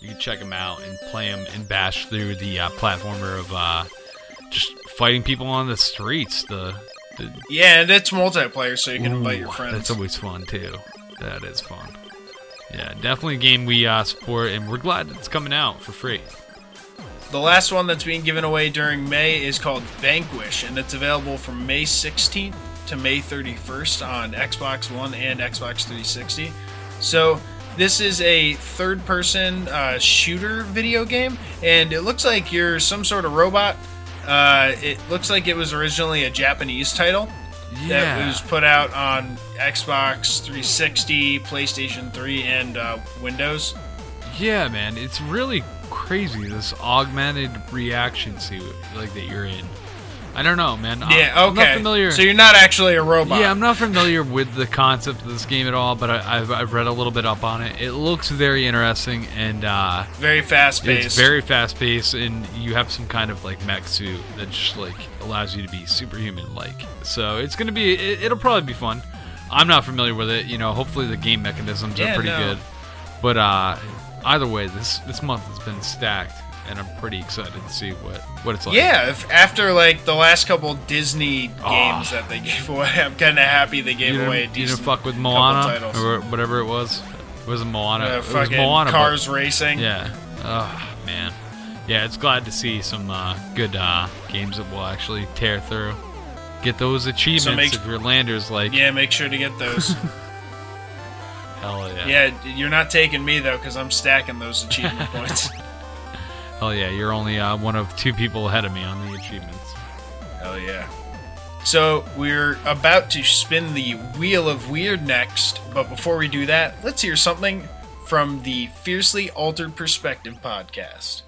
You can check them out and play them and bash through the uh, platformer of uh, just fighting people on the streets. The, the yeah, and it's multiplayer, so you can invite your friends. That's always fun too. That is fun. Yeah, definitely a game we uh, support, and we're glad it's coming out for free. The last one that's being given away during May is called Vanquish, and it's available from May 16th to May 31st on Xbox One and Xbox 360. So, this is a third person uh, shooter video game, and it looks like you're some sort of robot. Uh, it looks like it was originally a Japanese title that was put out on Xbox 360, PlayStation 3, and uh, Windows. Yeah, man, it's really crazy this augmented reaction suit like that you're in. I don't know, man. I'm- Yeah, I'm not familiar. So you're not actually a robot. Yeah, I'm not familiar with the concept of this game at all, but I, I've, I've read a little bit up on it. It looks very interesting, and uh, very fast paced. it's very fast paced, and you have some kind of like mech suit that just like allows you to be superhuman like. So it's gonna be, it, it'll probably be fun. I'm not familiar with it, you know. Hopefully the game mechanisms Yeah, are pretty no. good, but uh, either way, this this month has been stacked, and I'm pretty excited to see what what it's like. Yeah, if after like the last couple Disney games Aw. that they gave away, I'm kind of happy they gave you away a didn't, you decent fuck with Moana or whatever it was. It wasn't Moana. Uh, it was Moana. but- Cars Racing. Yeah. Oh man. Yeah, it's glad to see some uh, good uh, games that will actually tear through. Get those achievements make- if your lander's like Yeah, make sure to get those. hell yeah. yeah, you're not taking me though, because I'm stacking those achievement points. Hell yeah, you're only uh, one of two people ahead of me on the achievements. Hell yeah. So we're about to spin the wheel of weird next, but before we do that, let's hear something from the Fiercely Altered Perspective podcast.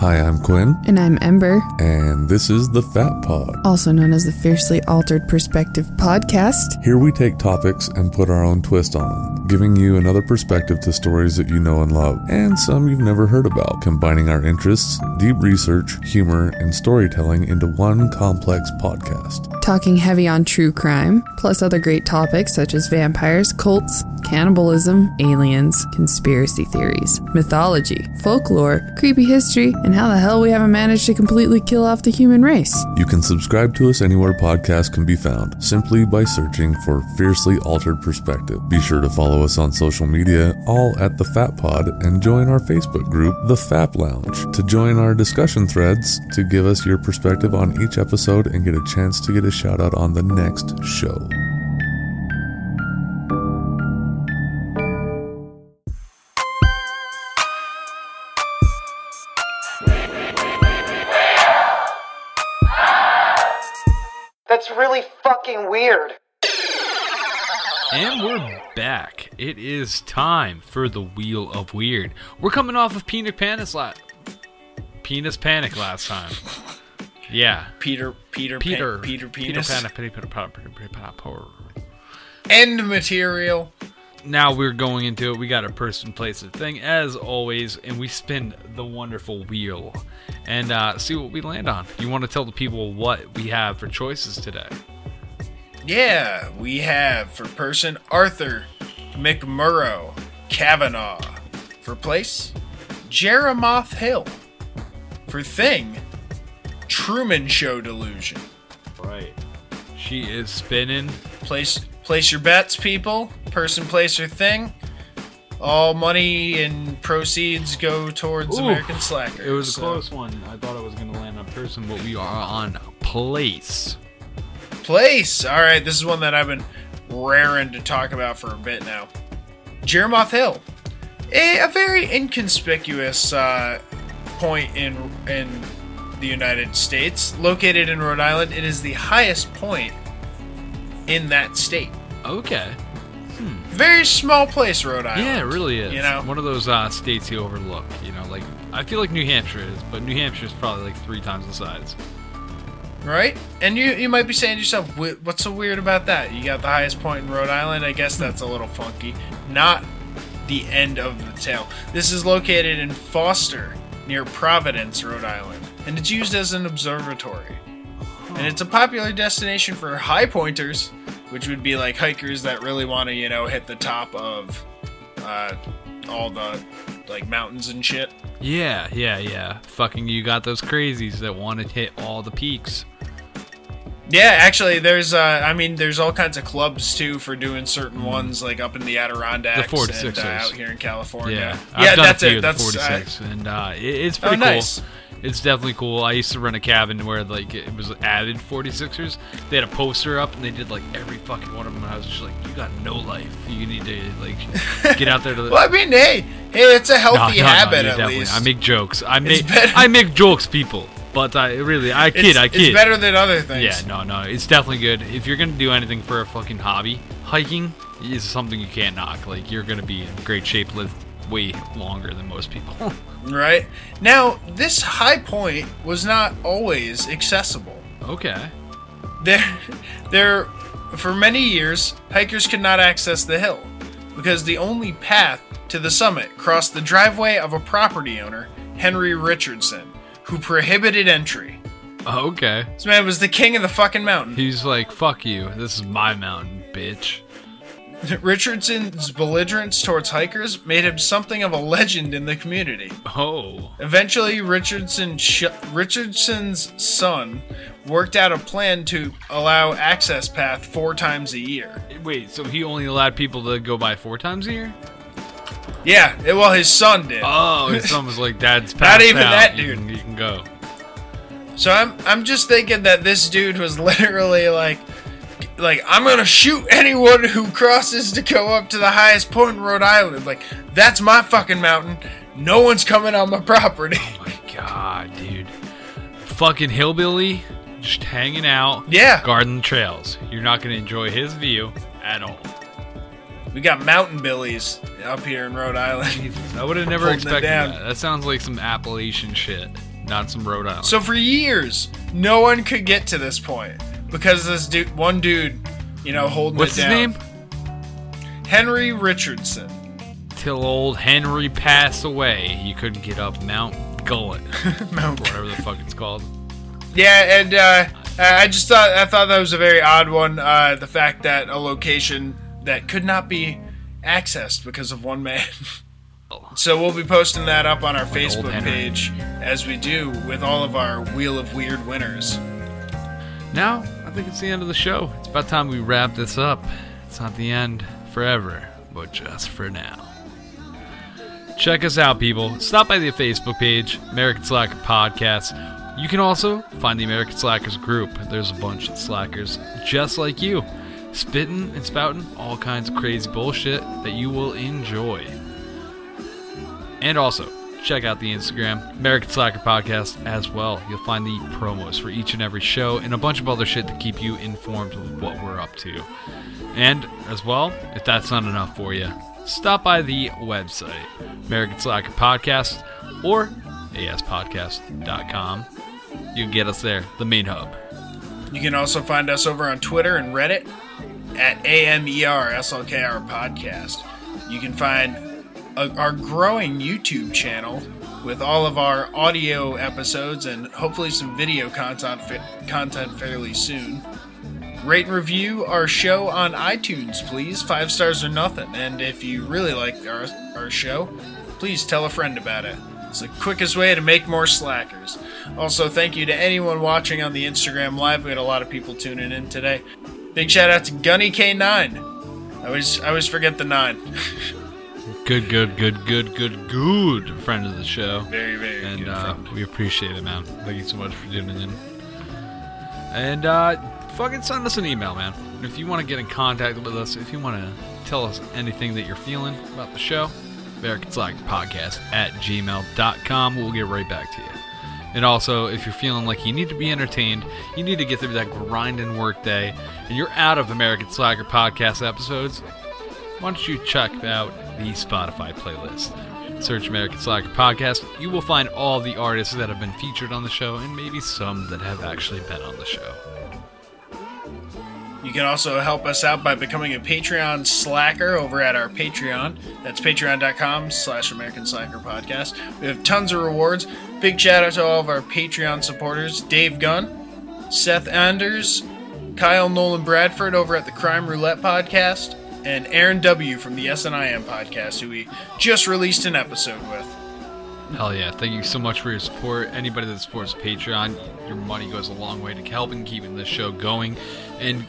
Hi, I'm Quinn, And I'm Ember, and this is the Fat Pod. also known as the Fiercely Altered Perspective Podcast. Here we take topics and put our own twist on them, giving you another perspective to stories that you know and love, and some you've never heard about, combining our interests, deep research, humor, and storytelling into one complex podcast. Talking heavy on true crime, plus other great topics such as vampires, cults, cannibalism, aliens, conspiracy theories, mythology, folklore, creepy history, and how the hell we haven't managed to completely kill off the human race. You can subscribe to us anywhere podcasts can be found, simply by searching for Fiercely Altered Perspective. Be sure to follow us on social media, all at The Fat Pod, and join our Facebook group, The Fap Lounge, to join our discussion threads to give us your perspective on each episode and get a chance to get a shout out on the next show. That's really fucking weird. And we're back. It is time for the Wheel of Weird. We're coming off of Peanut Panic last penis panic last time. Yeah. Peter, Peter, Peter. Pan, Peter, Peter penis. Peter, Peter, Pan, Peter, Peter, Pan, Peter. End material. Now we're going into it. We got a person, place, and thing as always, and we spin the wonderful wheel and uh, see what we land on. You want to tell the people what we have for choices today? Yeah, we have for person Arthur MacMurrough Kavanagh. For place, Jerimoth Hill. For thing, Truman Show delusion. Right. She is spinning. Place place your bets, people. Person, place, or thing. All money and proceeds go towards Ooh, American Slacker. It was a close one. I thought I was going to land on person, but we are on place. Place. All right, this is one that I've been raring to talk about for a bit now. Jerimoth Hill, a, a very inconspicuous uh, point in in the United States, located in Rhode Island. It is the highest point in that state. Okay. Very small place, Rhode Island. Yeah, it really is. You know, one of those uh, states you overlook. You know, like I feel like New Hampshire is, but New Hampshire is probably like three times the size. Right? And you you might be saying to yourself, "What's so weird about that? You got the highest point in Rhode Island. I guess that's a little funky." Not the end of the tale. This is located in Foster, near Providence, Rhode Island, and it's used as an observatory. And it's a popular destination for high pointers, which would be like hikers that really want to, you know, hit the top of uh, all the like mountains and shit. Yeah, yeah, yeah. Fucking, you got those crazies that want to hit all the peaks. Yeah, actually, there's uh, I mean, there's all kinds of clubs too for doing certain ones, like up in the Adirondacks The 46ers. and uh, out here in California. Yeah, yeah, I've done that's a few it. of the That's uh, 46, and uh, it, it's Oh, pretty nice. cool. It's definitely cool. I used to run a cabin where like it was added 46ers. They had a poster up, and they did like every fucking one of them. And I was just like, "You got no life. You need to like get out there to." The- well, I mean, hey, hey, it's a healthy no, no, habit yeah, at least. I make jokes. I make I make jokes, people. But I really, I kid, it's, I kid. It's better than other things. Yeah, no, no, it's definitely good. If you're gonna do anything for a fucking hobby, hiking is something you can't knock. Like you're gonna be in great shape, live way longer than most people. Right now, this high point was not always accessible. okay. There, there, for many years, hikers could not access the hill because the only path to the summit crossed the driveway of a property owner, Henry Richardson, who prohibited entry. Oh, okay. This man was the king of the fucking mountain. He's like, fuck you. This is my mountain, bitch. Richardson's belligerence towards hikers made him something of a legend in the community. Oh. Eventually, Richardson sh- Richardson's son worked out a plan to allow access path four times a year. Wait, so he only allowed people to go by four times a year? Yeah, it- well, his son did. Oh, his son was like, Dad's Not even out. that You dude. can- You can go. So I'm I'm just thinking that this dude was literally like like I'm gonna shoot anyone who crosses to go up to the highest point in Rhode Island. Like that's my fucking mountain. No one's coming on my property. Oh my god, dude. Fucking hillbilly, just hanging out. Yeah. Garden trails. You're not gonna enjoy his view at all. We got mountain billies up here in Rhode Island. I would have never expected that. That sounds like some Appalachian shit, not some Rhode Island. So for years, no one could get to this point because this dude, one dude, you know, holding What's it his name? Henry Richardson. Till old Henry passed away, he couldn't get up Mount Gullet, Mount whatever the fuck it's called. Yeah, and uh, I just thought I thought that was a very odd one. Uh, the fact that a location that could not be accessed because of one man. so we'll be posting that up on our Facebook page as we do with all of our Wheel of Weird winners. Now, I think it's the end of the show. It's about time we wrap this up. It's not the end forever, but just for now. Check us out, people. Stop by the Facebook page, American Slacker Podcast. You can also find the American Slackers group. There's a bunch of slackers just like you, spitting and spouting all kinds of crazy bullshit that you will enjoy. And also, check out the Instagram, American Slacker Podcast, as well. You'll find the promos for each and every show and a bunch of other shit to keep you informed with what we're up to. And, as well, if that's not enough for you, stop by the website, American Slacker Podcast, or aspodcast.com. You can get us there, the main hub. You can also find us over on Twitter and Reddit at AMERSLKR Podcast. You can find a, our growing YouTube channel with all of our audio episodes and hopefully some video content content fairly soon. Rate and review our show on iTunes, please. Five stars or nothing. And if you really like our, our show, please tell a friend about it. It's the quickest way to make more slackers. Also, thank you to anyone watching on the Instagram Live. We had a lot of people tuning in today. Big shout out to Gunny K9. I always I always forget the nine. Good, good, good, good, good, good friend of the show. Very, very and good uh, we appreciate it, man. Thank you so much for tuning in. And uh, fucking send us an email, man. If you want to get in contact with us, if you want to tell us anything that you're feeling about the show, American Slacker Podcast at gmail.com. We'll get right back to you. And also, if you're feeling like you need to be entertained, you need to get through that grinding work day, and you're out of American Slacker Podcast episodes, why don't you check out the Spotify playlist? Search American Slacker Podcast. You will find all the artists that have been featured on the show and maybe some that have actually been on the show. You can also help us out by becoming a Patreon slacker over at our Patreon. That's patreon.com slash American Slacker Podcast. We have tons of rewards. Big shout out to all of our Patreon supporters Dave Gunn, Seth Anders, Kyle Nolan Bradford over at the Crime Roulette Podcast, and Aaron W. from the SNIM Podcast, who we just released an episode with. Hell yeah. Thank you so much for your support. Anybody that supports Patreon, your money goes a long way to helping keeping this show going and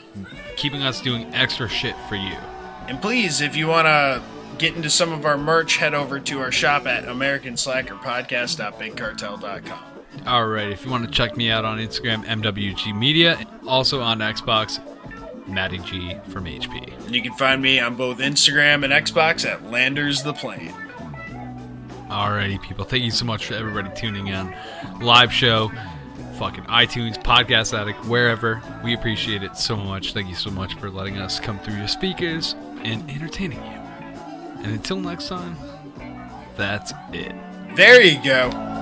keeping us doing extra shit for you. And please, if you want to get into some of our merch, head over to our shop at AmericanSlackerPodcast.BigCartel.com. Alright, if you want to check me out on Instagram, MWG Media, also on Xbox, Matty G from HP. And you can find me on both Instagram and Xbox at Landers the Plane. Alrighty, people. Thank you so much for everybody tuning in. Live show, fucking iTunes, Podcast Addict, wherever. We appreciate it so much. Thank you so much for letting us come through your speakers and entertaining you. And until next time, that's it. There you go.